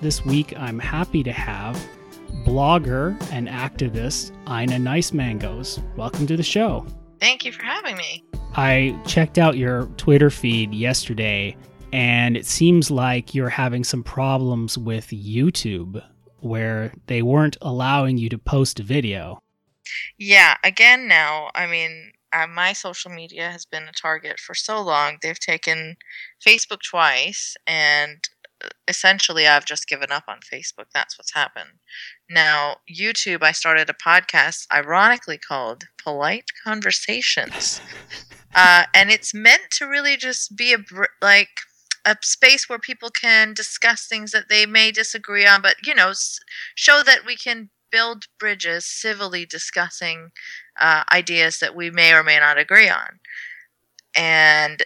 guest this week. I'm happy to have blogger and activist Eiynah Nice Mangoes. Welcome to the show. Thank you for having me. I checked out your Twitter feed yesterday, and it seems like you're having some problems with YouTube where they weren't allowing you to post a video. Yeah, again, now, I mean, uh, my social media has been a target for so long. They've taken Facebook twice, and essentially, I've just given up on Facebook. That's what's happened. Now, YouTube, I started a podcast, ironically called Polite Conversations. uh, and it's meant to really just be a, like, a space where people can discuss things that they may disagree on, but, you know, show that we can build bridges civilly discussing uh, ideas that we may or may not agree on. And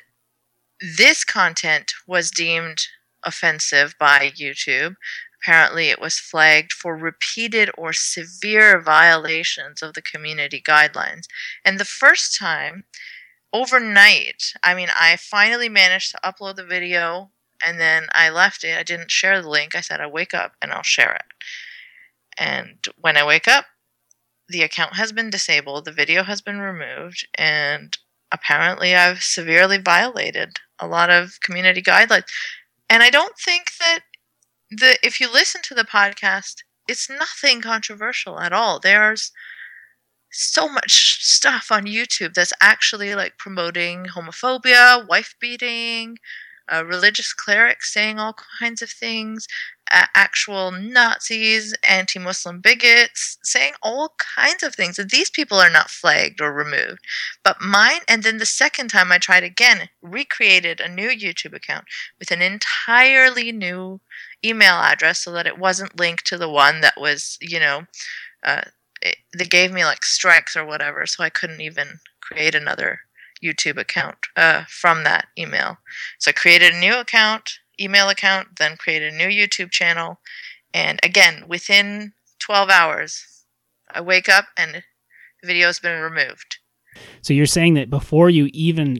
this content was deemed offensive by YouTube. Apparently, it was flagged for repeated or severe violations of the community guidelines. And the first time, overnight, I mean, I finally managed to upload the video and then I left it. I didn't share the link. I said, I'll wake up and I'll share it. And when I wake up, the account has been disabled, the video has been removed, and apparently I've severely violated a lot of community guidelines. And I don't think that the if you listen to the podcast, it's nothing controversial at all. There's so much stuff on YouTube that's actually like promoting homophobia, wife beating, uh, religious clerics saying all kinds of things, uh, actual Nazis, anti Muslim bigots, saying all kinds of things. And these people are not flagged or removed. But mine, and then the second time I tried again, recreated a new YouTube account with an entirely new email address so that it wasn't linked to the one that was, you know, uh, it, they gave me like strikes or whatever, so I couldn't even create another YouTube account uh, from that email. So I created a new account, email account, then created a new YouTube channel. And again, within 12 hours, I wake up and the video has been removed. So you're saying that before you even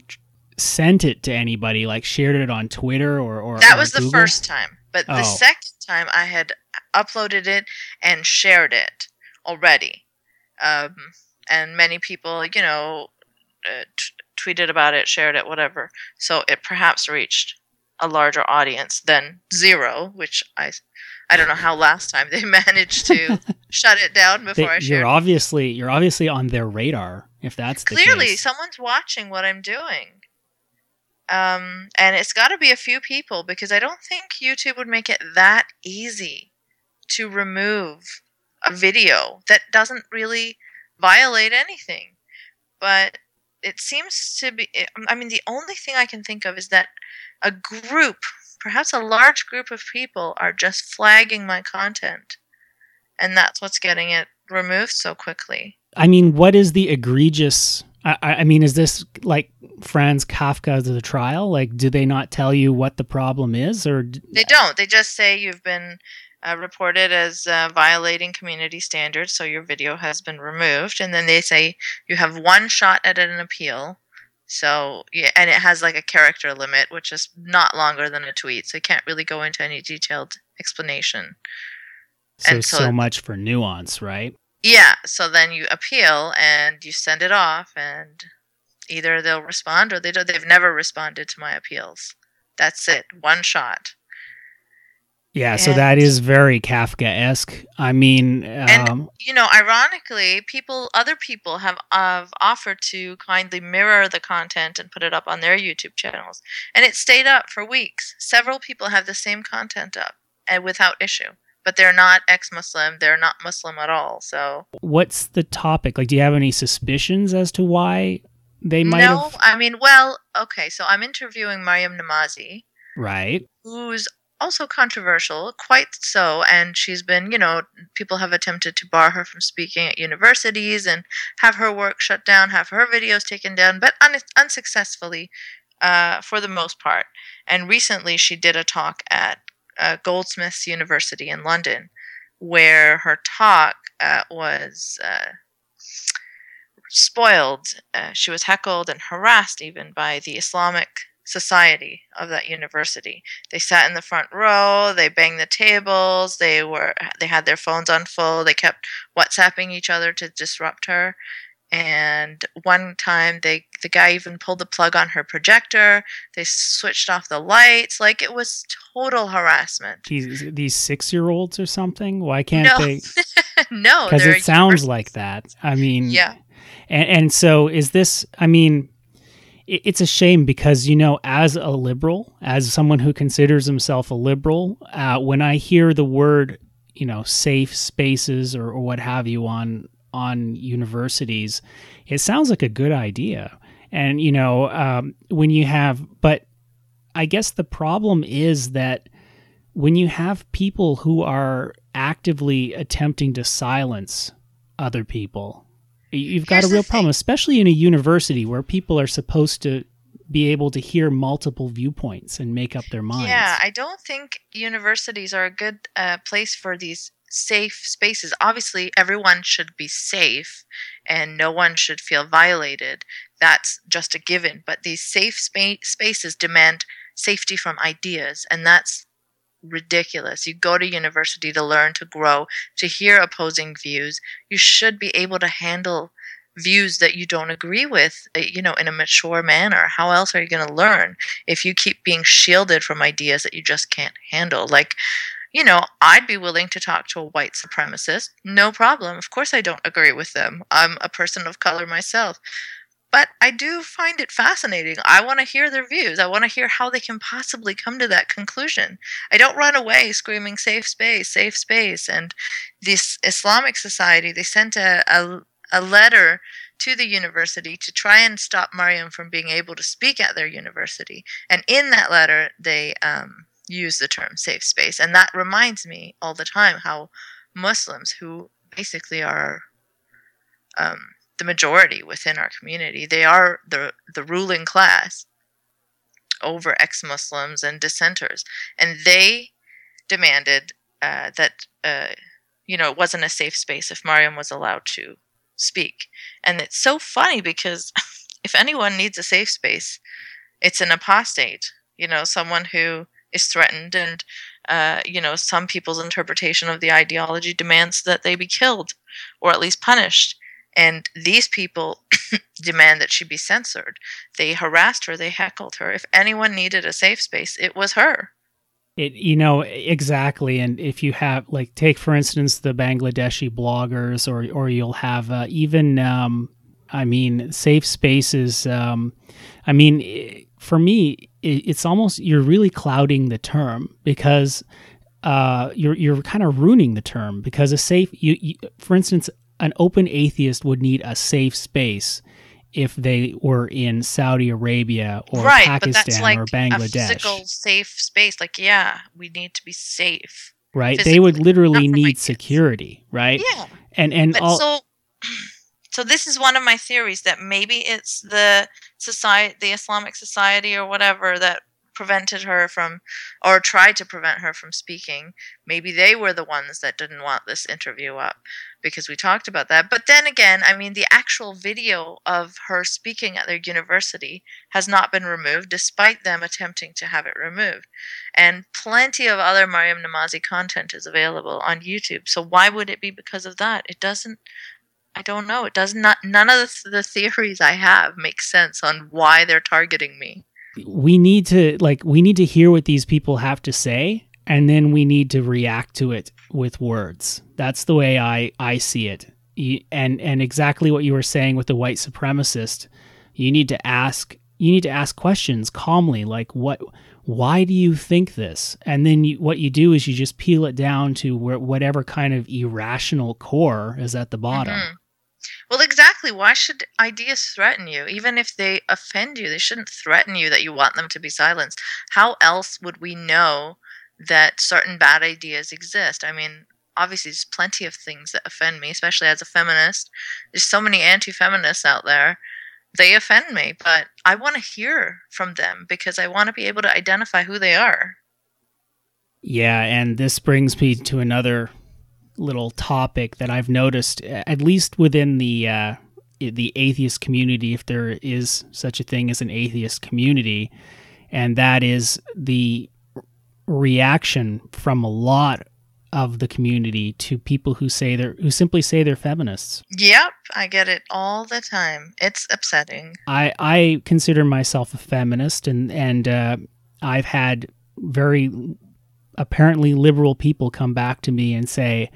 sent it to anybody, like shared it on Twitter or, or that was Google? the first time. But the Oh. second time, I had uploaded it and shared it already. Um, and many people, you know, uh, t- tweeted about it, shared it, whatever. So it perhaps reached a larger audience than zero, which I, I don't know how last time they managed to shut it down before They- I shared. you're obviously you're obviously on their radar if that's the Clearly, someone's watching what I'm doing. Um, and it's got to be a few people because I don't think YouTube would make it that easy to remove a video that doesn't really violate anything. But it seems to be, I mean, the only thing I can think of is that a group, perhaps a large group of people, are just flagging my content. And that's what's getting it removed so quickly. I mean, what is the egregious? I, I mean, is this like Franz Kafka's The Trial? Like, do they not tell you what the problem is, or They don't. They just say you've been uh, reported as uh, violating community standards, so your video has been removed. And then they say you have one shot at an appeal. So, yeah, and it has like a character limit, which is not longer than a tweet. So, you can't really go into any detailed explanation. so and so- so much for nuance, right? Yeah, so then you appeal and you send it off, and either they'll respond or they don't. They've never responded to my appeals. That's it. One shot. Yeah, so that is very Kafka-esque. I mean, And- um, you know, ironically, people, other people have, have offered to kindly mirror the content and put it up on their YouTube channels, and it stayed up for weeks. Several people have the same content up and without issue, but they're not ex-Muslim. They're not Muslim at all. So what's the topic? Like, do you have any suspicions as to why they might no, have? I mean, well, okay. So I'm interviewing Maryam Namazie, Right. who's also controversial, quite so, and she's been, you know, people have attempted to bar her from speaking at universities and have her work shut down, have her videos taken down, but un- unsuccessfully uh, for the most part. And recently she did a talk at uh, Goldsmiths University in London, where her talk uh, was uh, spoiled. Uh, she was heckled and harassed even by the Islamic society of that university. They sat in the front row, they banged the tables, they were they had their phones on full, they kept WhatsApping each other to disrupt her. And one time they the guy even pulled the plug on her projector. They switched off the lights. Like it was total harassment. These these six year olds or something? Why can't No. they no, because it sounds like that. I mean, Yeah. And, and so is this, I mean, it's a shame because, you know, as a liberal, as someone who considers himself a liberal, uh, when I hear the word, you know, safe spaces or, or what have you on, on universities, it sounds like a good idea. And, you know, um, when you have, but I guess the problem is that when you have people who are actively attempting to silence other people, you've got Here's a real problem, thing. especially in a university where people are supposed to be able to hear multiple viewpoints and make up their minds. Yeah, I don't think universities are a good uh, place for these safe spaces. Obviously, everyone should be safe and no one should feel violated. That's just a given. But these safe spa- spaces demand safety from ideas, and that's ridiculous. You go to university to learn, to grow, to hear opposing views. You should be able to handle views that you don't agree with, uh, you know, in a mature manner. How else are you going to learn? if you keep being shielded from ideas that you just can't handle. Like, you know, I'd be willing to talk to a white supremacist, no problem. Of course, I don't agree with them. I'm a person of color myself. But I do find it fascinating. I want to hear their views. I want to hear how they can possibly come to that conclusion. I don't run away screaming safe space, safe space. And this Islamic Society, they sent a, a, a letter to the university to try and stop Maryam from being able to speak at their university. And in that letter, they um, use the term safe space. And that reminds me all the time how Muslims, who basically are um, the majority within our community, they are the, the ruling class over ex Muslims and dissenters. And they demanded uh, that, uh, you know, it wasn't a safe space if Maryam was allowed to speak. And it's so funny because if anyone needs a safe space, it's an apostate, you know, someone who is threatened and uh, you know, some people's interpretation of the ideology demands that they be killed or at least punished. And these people demand that she be censored. They harassed her, they heckled her. If anyone needed a safe space, it was her. It, you know exactly, and if you have like take for instance the Bangladeshi bloggers, or or you'll have uh, even um, I mean safe spaces. Um, I mean, for me, i it's almost you're really clouding the term because uh, you're you're kind of ruining the term because a safe you, you for instance an open atheist would need a safe space if they were in Saudi Arabia or right, but Pakistan that's like or a Bangladesh. physical safe space. Like, yeah, we need to be safe. right? They would literally not for my need security, right? Yeah. And and But all so, so this is one of my theories that maybe it's the society, the Islamic Society or whatever that prevented her from, or tried to prevent her from speaking. Maybe they were the ones that didn't want this interview up because we talked about that. But then again, I mean, the actual video of her speaking at their university has not been removed, despite them attempting to have it removed. And plenty of other Maryam Namazie content is available on YouTube. So why would it be because of that? It doesn't. I don't know. It does not. None of the, the theories I have make sense on why they're targeting me. We need to like we need to hear what these people have to say and then we need to react to it with words that's the way i i see it and and exactly what you were saying with the white supremacist you need to ask you need to ask questions calmly like what why do you think this and then you, what you do is you just peel it down to where, whatever kind of irrational core is at the bottom Mhm. Well, exactly. Why should ideas threaten you? Even if they offend you, they shouldn't threaten you that you want them to be silenced. How else would we know that certain bad ideas exist? I mean, obviously, there's plenty of things that offend me, especially as a feminist. There's so many anti feminists out there. They offend me, but I want to hear from them because I want to be able to identify who they are. Yeah, and this brings me to another little topic that I've noticed, at least within the uh, the atheist community, if there is such a thing as an atheist community, and that is the reaction from a lot of the community to people who say they're who simply say they're feminists. Yep, I get it all the time. It's upsetting. I I consider myself a feminist, and and uh, I've had very apparently liberal people come back to me and say,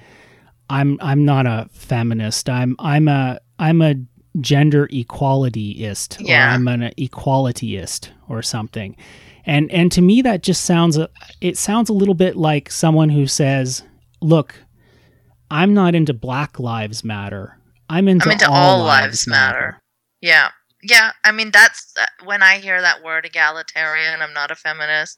"I'm I'm not a feminist. I'm I'm a I'm a gender equalityist, Yeah. or I'm an equalityist, or something." And and to me that just sounds a- it sounds a little bit like someone who says, "Look, I'm not into Black Lives Matter. I'm into, I'm into all, all lives matter. Yeah. Yeah, I mean that's when I hear that word egalitarian, I'm not a feminist.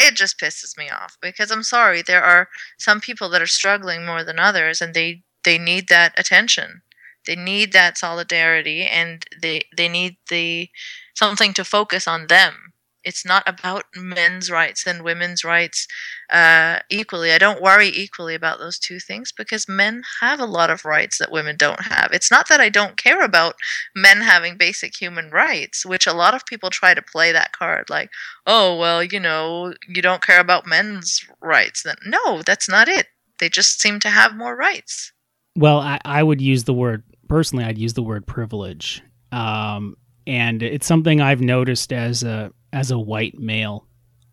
It just pisses me off because I'm sorry, there are some people that are struggling more than others and they they need that attention. They need that solidarity and they they need the something to focus on them. It's not about men's rights and women's rights uh, equally. I don't worry equally about those two things because men have a lot of rights that women don't have. It's not that I don't care about men having basic human rights, which a lot of people try to play that card like, oh, well, you know, you don't care about men's rights. Then no, that's not it. They just seem to have more rights. Well, I, I would use the word personally. I'd use the word privilege, um, and it's something I've noticed as a as a white male,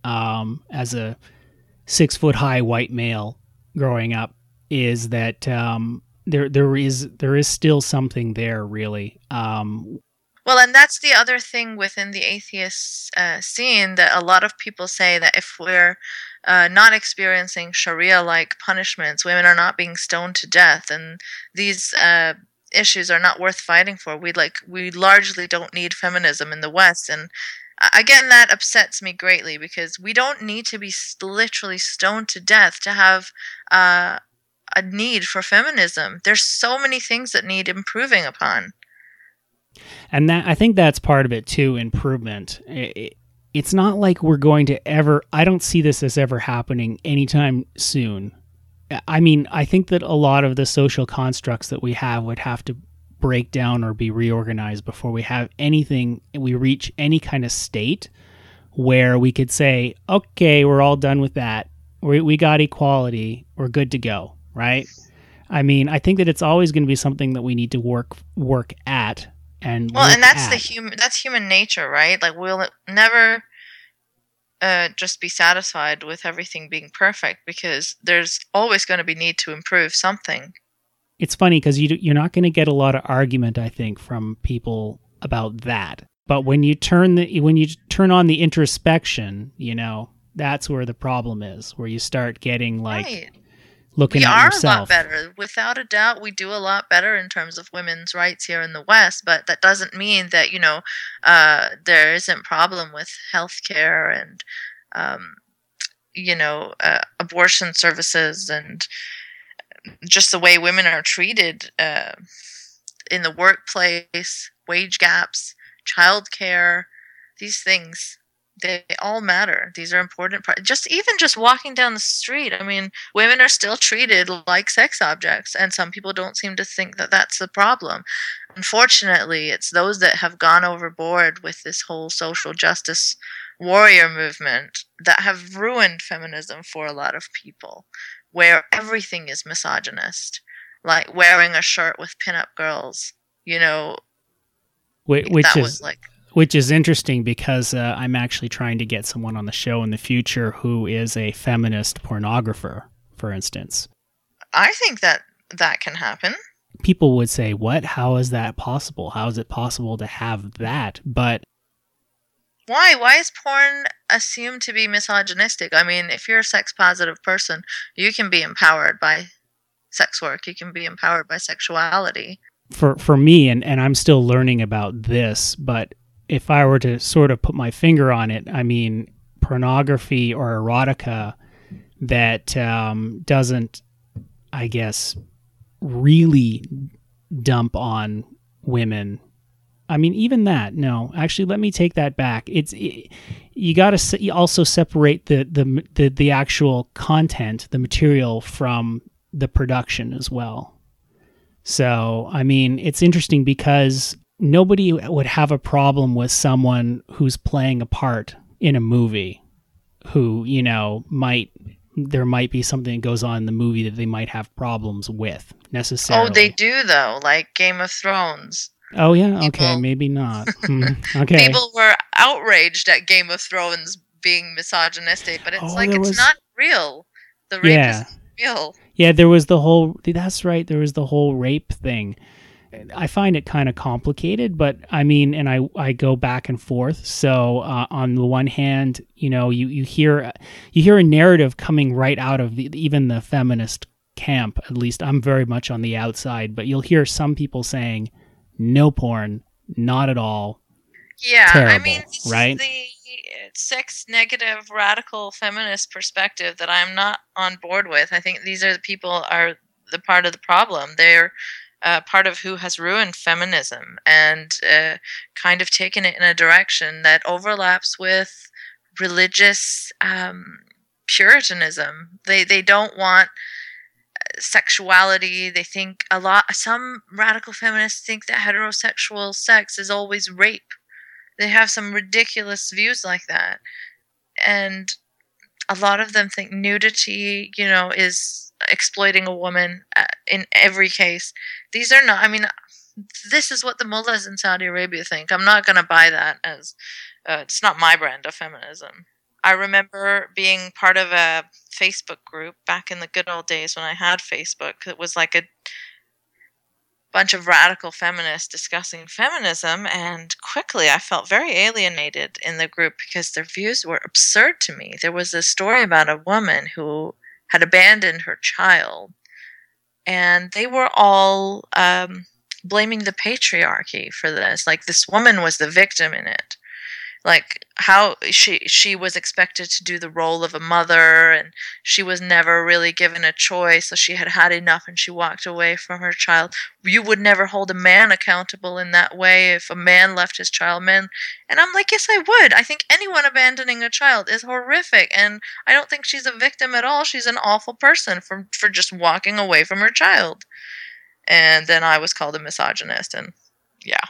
um, as a six foot high white male growing up, is that um, there there is there is still something there really. Um, Well, and that's the other thing within the atheist uh, scene that a lot of people say that if we're uh, not experiencing Sharia like punishments, women are not being stoned to death, and these uh, issues are not worth fighting for. We like we largely don't need feminism in the West, and again, that upsets me greatly because we don't need to be literally stoned to death to have uh, a need for feminism. There's so many things that need improving upon. and that I think that's part of it too. Improvement. I- I- it's not like we're going to ever. I don't see this as ever happening anytime soon. I mean, I think that a lot of the social constructs that we have would have to break down or be reorganized before we have anything. We reach any kind of state where we could say, "Okay, we're all done with that. We we got equality. We're good to go." Right? I mean, I think that it's always going to be something that we need to work work at and Well, and that's the human that's human nature, right? Like we'll never uh, just be satisfied with everything being perfect because there's always going to be need to improve something. it's funny because you, you're not going to get a lot of argument i think from people about that but when you turn the when you turn on the introspection you know that's where the problem is where you start getting like right. Looking We at are a lot better. Without a doubt, we do a lot better in terms of women's rights here in the West, but that doesn't mean that, you know, uh, there isn't problem with healthcare and, um, you know, uh, abortion services and just the way women are treated uh, in the workplace, wage gaps, childcare, these things they all matter. These are important. Part. Just even just walking down the street. I mean, women are still treated like sex objects, and some people don't seem to think that that's the problem. Unfortunately, it's those that have gone overboard with this whole social justice warrior movement that have ruined feminism for a lot of people, where everything is misogynist, like wearing a shirt with pinup girls. You know, Whi- which that is was like which is interesting because uh, i'm actually trying to get someone on the show in the future who is a feminist pornographer for instance I think that that can happen. people would say what how is that possible how is it possible to have that but Why? Why is porn assumed to be misogynistic? I mean, if you're a sex positive person, you can be empowered by sex work. You can be empowered by sexuality. for for me and and I'm still learning about this but if I were to sort of put my finger on it I mean pornography or erotica that um, doesn't I guess really dump on women. I mean even that no. Actually let me take that back. It's it, you got to also separate the, the the the actual content the material from the production as well. So, I mean, it's interesting because nobody would have a problem with someone who's playing a part in a movie who you know might there might be something that goes on in the movie that they might have problems with necessarily. Oh, they do though, like Game of Thrones. Oh yeah, okay, maybe not. Hmm, okay, People were outraged at Game of Thrones being misogynistic, but it's Oh, like it's was- not real. The rape Yeah. is real. yeah, there was the whole. That's right, there was the whole rape thing. I find it kind of complicated, but I mean, and I I go back and forth. So uh, on the one hand, you know, you you hear you hear a narrative coming right out of the, even the feminist camp. At least I'm very much on the outside, but you'll hear some people saying, "No porn, not at all." Yeah, I mean, right? the sex negative radical feminist perspective that I'm not on board with. I think these are the people are the part of the problem. They're uh, part of who has ruined feminism and uh, kind of taken it in a direction that overlaps with religious um, puritanism. They they don't want uh, sexuality. They think a lot. Some radical feminists think that heterosexual sex is always rape. They have some ridiculous views like that, and a lot of them think nudity, you know, is exploiting a woman uh, in every case. These are not. I mean, this is what the mullahs in Saudi Arabia think. I'm not going to buy that as uh, it's not my brand of feminism. I remember being part of a Facebook group back in the good old days when I had Facebook. It was like a bunch of radical feminists discussing feminism, and quickly I felt very alienated in the group because their views were absurd to me. There was a story about a woman who had abandoned her child, and they were all um, blaming the patriarchy for this. Like this woman was the victim in it. Like how she she was expected to do the role of a mother, and she was never really given a choice. So she had had enough, and she walked away from her child. You would never hold a man accountable in that way if a man left his child. Man, and I'm like, yes, I would. I think anyone abandoning a child is horrific, and I don't think she's a victim at all. She's an awful person for for just walking away from her child. And then I was called a misogynist, and yeah.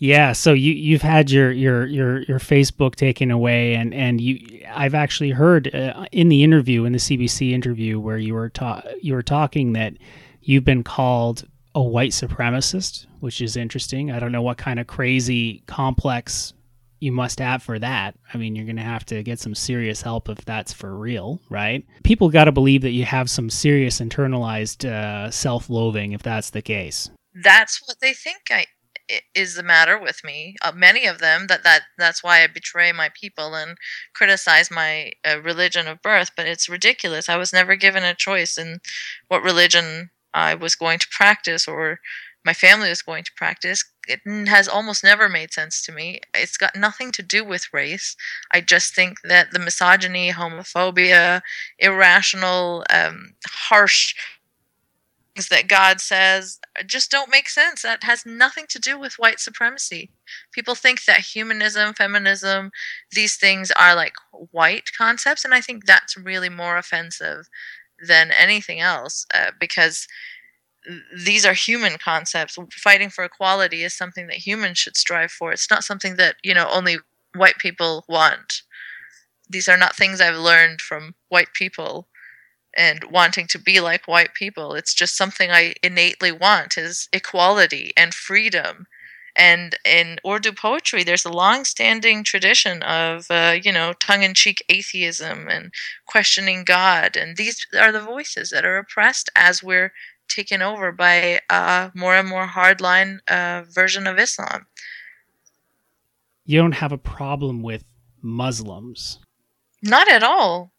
Yeah, so you you've had your your your your Facebook taken away, and and you I've actually heard uh, in the interview in the CBC interview where you were ta- you were talking that you've been called a white supremacist, which is interesting. I don't know what kind of crazy complex you must have for that. I mean, you're going to have to get some serious help if that's for real, right? People got to believe that you have some serious internalized uh, self-loathing if that's the case. that's what they think I i- is the matter with me. Uh, many of them that that that's why I betray my people and criticize my uh, religion of birth. But it's ridiculous. I was never given a choice in what religion I was going to practice or my family was going to practice. It has almost never made sense to me. It's got nothing to do with race. I just think that the misogyny, homophobia, irrational, um, harsh things that God says just don't make sense. That has nothing to do with white supremacy. People think that humanism, feminism, these things are like white concepts, and I think that's really more offensive than anything else uh, because these are human concepts. Fighting for equality is something that humans should strive for. It's not something that, you know, only white people want. These are not things I've learned from white people and wanting to be like white people. It's just something I innately want is equality and freedom. And in Urdu poetry, there's a long-standing tradition of, uh, you know, tongue-in-cheek atheism and questioning God. And these are the voices that are oppressed as we're taken over by a more and more hardline uh, version of Islam. You don't have a problem with Muslims. Not at all.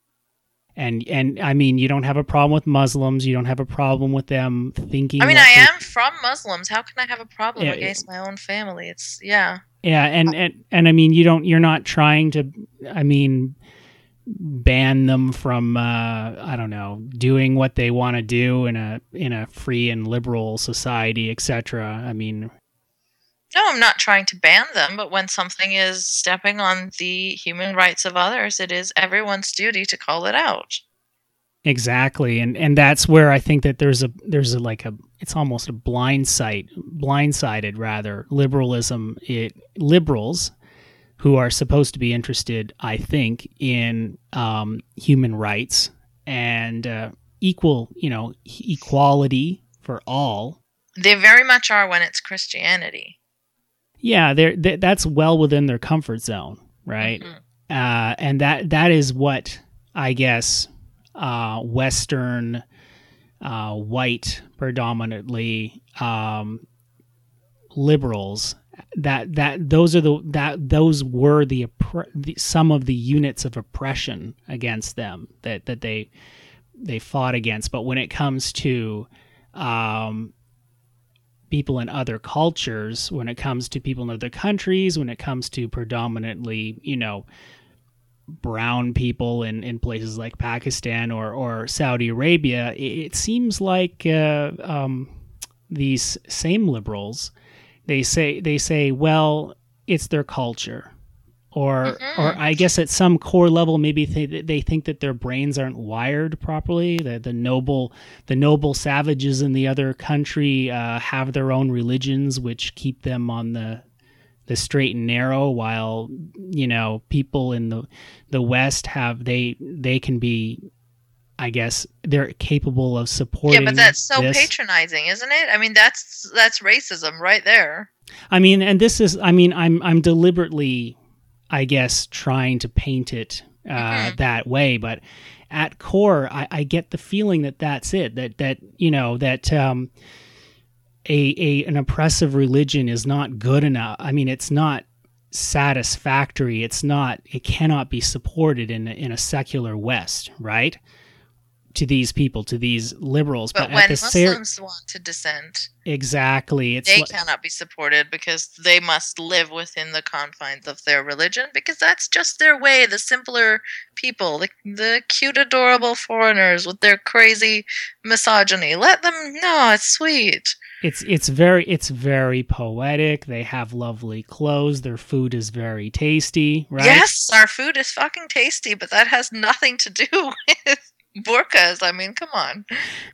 And and I mean, you don't have a problem with Muslims. You don't have a problem with them thinking. I mean, I am from Muslims. How can I have a problem Yeah, against my own family? It's yeah. Yeah, and, and and I mean, you don't. You're not trying to. I mean, ban them from. Uh, I don't know, doing what they want to do in a in a free and liberal society, etc. I mean, No, I'm not trying to ban them, but when something is stepping on the human rights of others, it is everyone's duty to call it out. Exactly, and and that's where I think that there's a there's a like a it's almost a blind sight, blindsided rather liberalism. It liberals who are supposed to be interested, I think, in um, human rights and uh, equal, you know, equality for all. They very much are when it's Christianity. Yeah, they're, they, that's well within their comfort zone, right? Mm-hmm. Uh, and that that is what I guess uh, Western, uh, white, predominantly um, liberals. That that those are the that those were the, the some of the units of oppression against them that that they they fought against. But when it comes to um, people in other cultures, when it comes to people in other countries, when it comes to predominantly, you know, brown people in, in places like Pakistan or, or Saudi Arabia, it, seems like uh, um, these same liberals they say they say, well, it's their culture or mm-hmm. or I guess at some core level maybe they, they think that their brains aren't wired properly that the noble the noble savages in the other country uh, have their own religions which keep them on the the straight and narrow while you know people in the the west have they they can be I guess they're capable of supporting. Yeah, but that's so this. patronizing, isn't it? I mean, that's that's racism right there. I mean, and this is I mean, I'm I'm deliberately I guess, trying to paint it uh, mm-hmm. that way. But at core, I, I, get the feeling that that's it. That that you know that um, a a an oppressive religion is not good enough. I mean, it's not satisfactory. It's not. It cannot be supported in in a secular West, right? To these people, to these liberals. But, but when Muslims ser- want to dissent, exactly, they cannot be supported because they must live within the confines of their religion because that's just their way. The simpler people, the, the cute, adorable foreigners with their crazy misogyny, let them know it's sweet. It's it's very it's very poetic. They have lovely clothes. Their food is very tasty, right? Yes, our food is fucking tasty, but that has nothing to do with burkas. I mean, come on.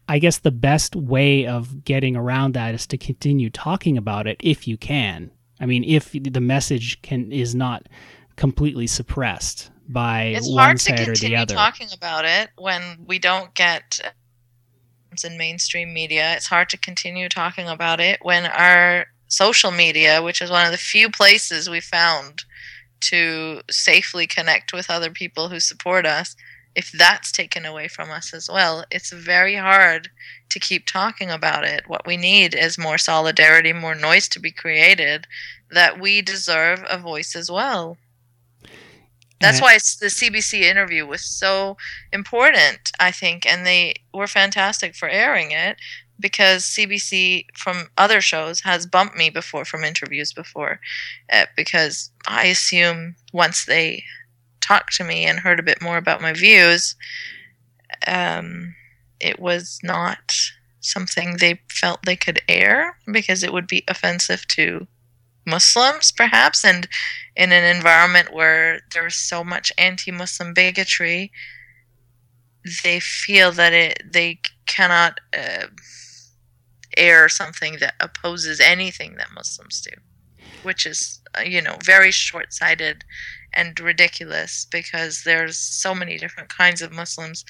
I guess the best way of getting around that is to continue talking about it if you can. I mean, if the message can is not completely suppressed by it's one side or the other. It's hard to continue talking about it when we don't get in mainstream media, it's hard to continue talking about it when our social media, which is one of the few places we found to safely connect with other people who support us, if that's taken away from us as well, it's very hard to keep talking about it. What we need is more solidarity, more noise to be created, that we deserve a voice as well. That's why the CBC interview was so important, I think, and they were fantastic for airing it because CBC from other shows has bumped me before from interviews before, uh, because I assume once they talked to me and heard a bit more about my views, um, it was not something they felt they could air because it would be offensive to Muslims, perhaps, and in an environment where there's so much anti-Muslim bigotry, they feel that it they cannot uh, air something that opposes anything that Muslims do, which is uh, you know very short-sighted and ridiculous because there's so many different kinds of Muslims,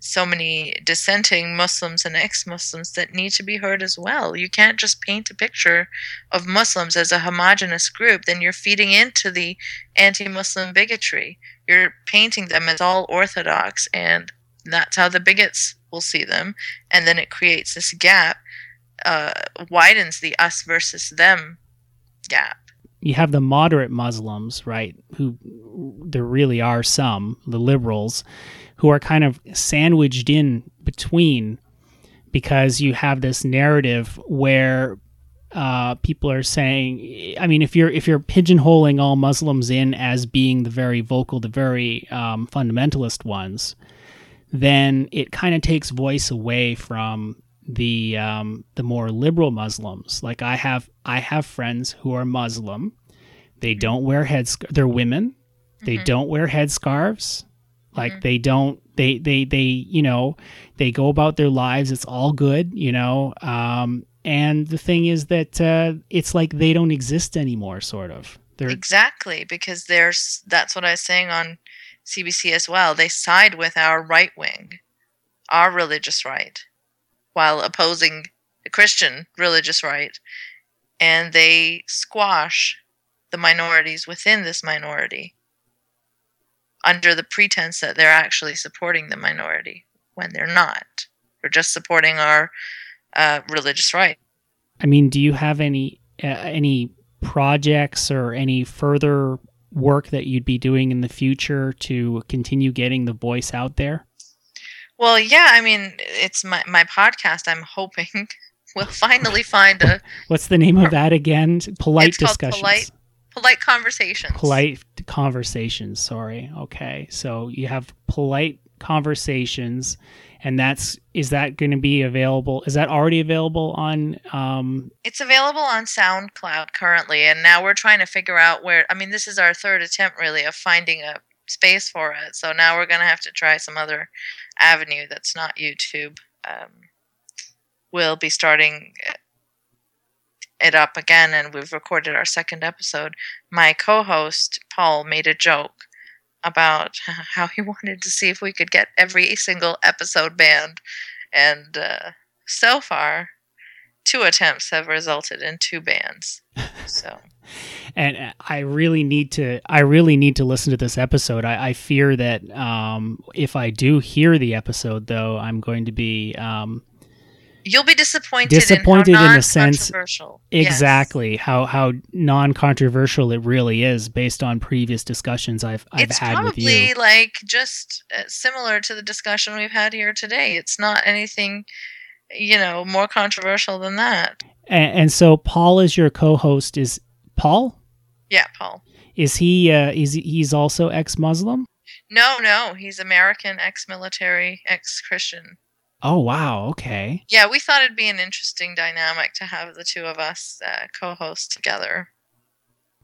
so many dissenting Muslims and ex-Muslims that need to be heard as well. You can't just paint a picture of Muslims as a homogenous group, then you're feeding into the anti-Muslim bigotry. You're painting them as all orthodox and that's how the bigots will see them and then it creates this gap uh, widens the us versus them gap you have the moderate Muslims, right? Who there really are some, the liberals, who are kind of sandwiched in between because you have this narrative where uh, people are saying, I mean, if you're if you're pigeonholing all Muslims in as being the very vocal, the very um, fundamentalist ones, then it kind of takes voice away from the um, the more liberal Muslims. Like I have I have friends who are Muslim. They mm-hmm. don't wear heads. They're women. They mm-hmm. don't wear headscarves. Like mm-hmm. they don't. They they they you know they go about their lives. It's all good. You know. Um, and the thing is that uh, it's like they don't exist anymore. Sort of. They're Exactly, because there's that's what I was saying on CBC as well. They side with our right wing, our religious right, while opposing the Christian religious right, and they squash the minorities within this minority under the pretense that they're actually supporting the minority when they're not. They're just supporting our uh, religious right. I mean, do you have any uh, any projects or any further work that you'd be doing in the future to continue getting the voice out there? Well, yeah, I mean, it's my my podcast. I'm hoping we'll finally find a What's the name of that again? Polite It's called discussions. Polite- polite conversations. polite conversations sorry okay so you have polite conversations and that's is that going to be available is that already available on um It's available on SoundCloud currently, and now we're trying to figure out where. I mean, this is our third attempt, really, of finding a space for it. So now we're going to have to try some other avenue that's not YouTube. Um, we'll be starting it up again, and we've recorded our second episode. My co host, Paul, made a joke about how he wanted to see if we could get every single episode banned. And uh, so far, two attempts have resulted in two bans. So and i really need to i really need to listen to this episode i, I fear that um if i do hear the episode though i'm going to be um you'll be disappointed. Disappointed in, in the sense- non-controversial- Yes. exactly how how non-controversial it really is based on previous discussions i've i've It's had with probably you like just uh, similar to the discussion we've had here today. It's not anything, you know, more controversial than that. and, and so paul is your co-host is paul Yeah, Paul. is he uh is he, he's also ex-muslim No, no, he's American, ex-military, ex-Christian. oh wow okay Yeah, we thought it'd be an interesting dynamic to have the two of us uh, co-host together.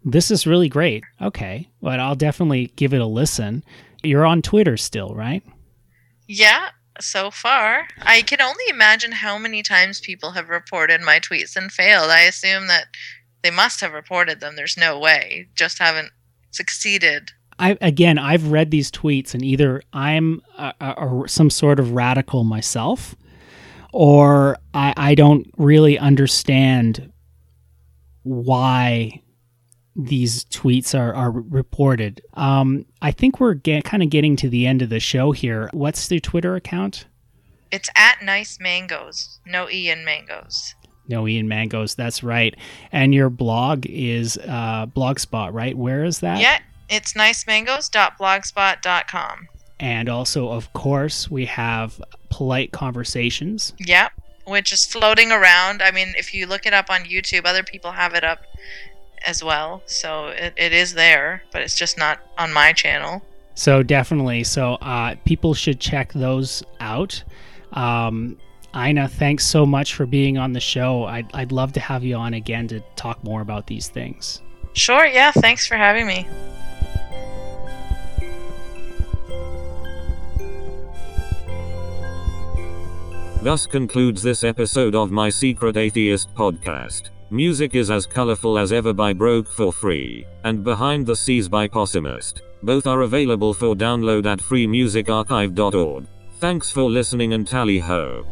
this is really great okay well i'll definitely give it a listen you're on twitter still right Yeah, so far. I can only imagine how many times people have reported my tweets and failed. I assume that they must have reported them. There's no way. Just haven't succeeded. I again, I've read these tweets, and either I'm a, a, a- some sort of radical myself, or I, I don't really understand why these tweets are, are reported. Um, I think we're get, kind of getting to the end of the show here. What's the Twitter account? It's at nice mangoes. No E in mangoes. No Ian Mangoes. That's right. And your blog is uh, Blogspot, right? Where is that? Yeah, it's nicemangos.blogspot.com. And also, of course, we have Polite Conversations. Yep, which is floating around. I mean, if you look it up on YouTube, other people have it up as well. So it, it is there, but it's just not on my channel. So definitely, so uh, people should check those out. Um, Eiynah, thanks so much for being on the show. I'd, I'd love to have you on again to talk more about these things. Sure, yeah, thanks for having me. Thus concludes this episode of My Secret Atheist podcast. Music is as colorful as ever by Broke for free, and Behind the Seas by Possimist. Both are available for download at freemusicarchive.org. Thanks for listening and tally ho.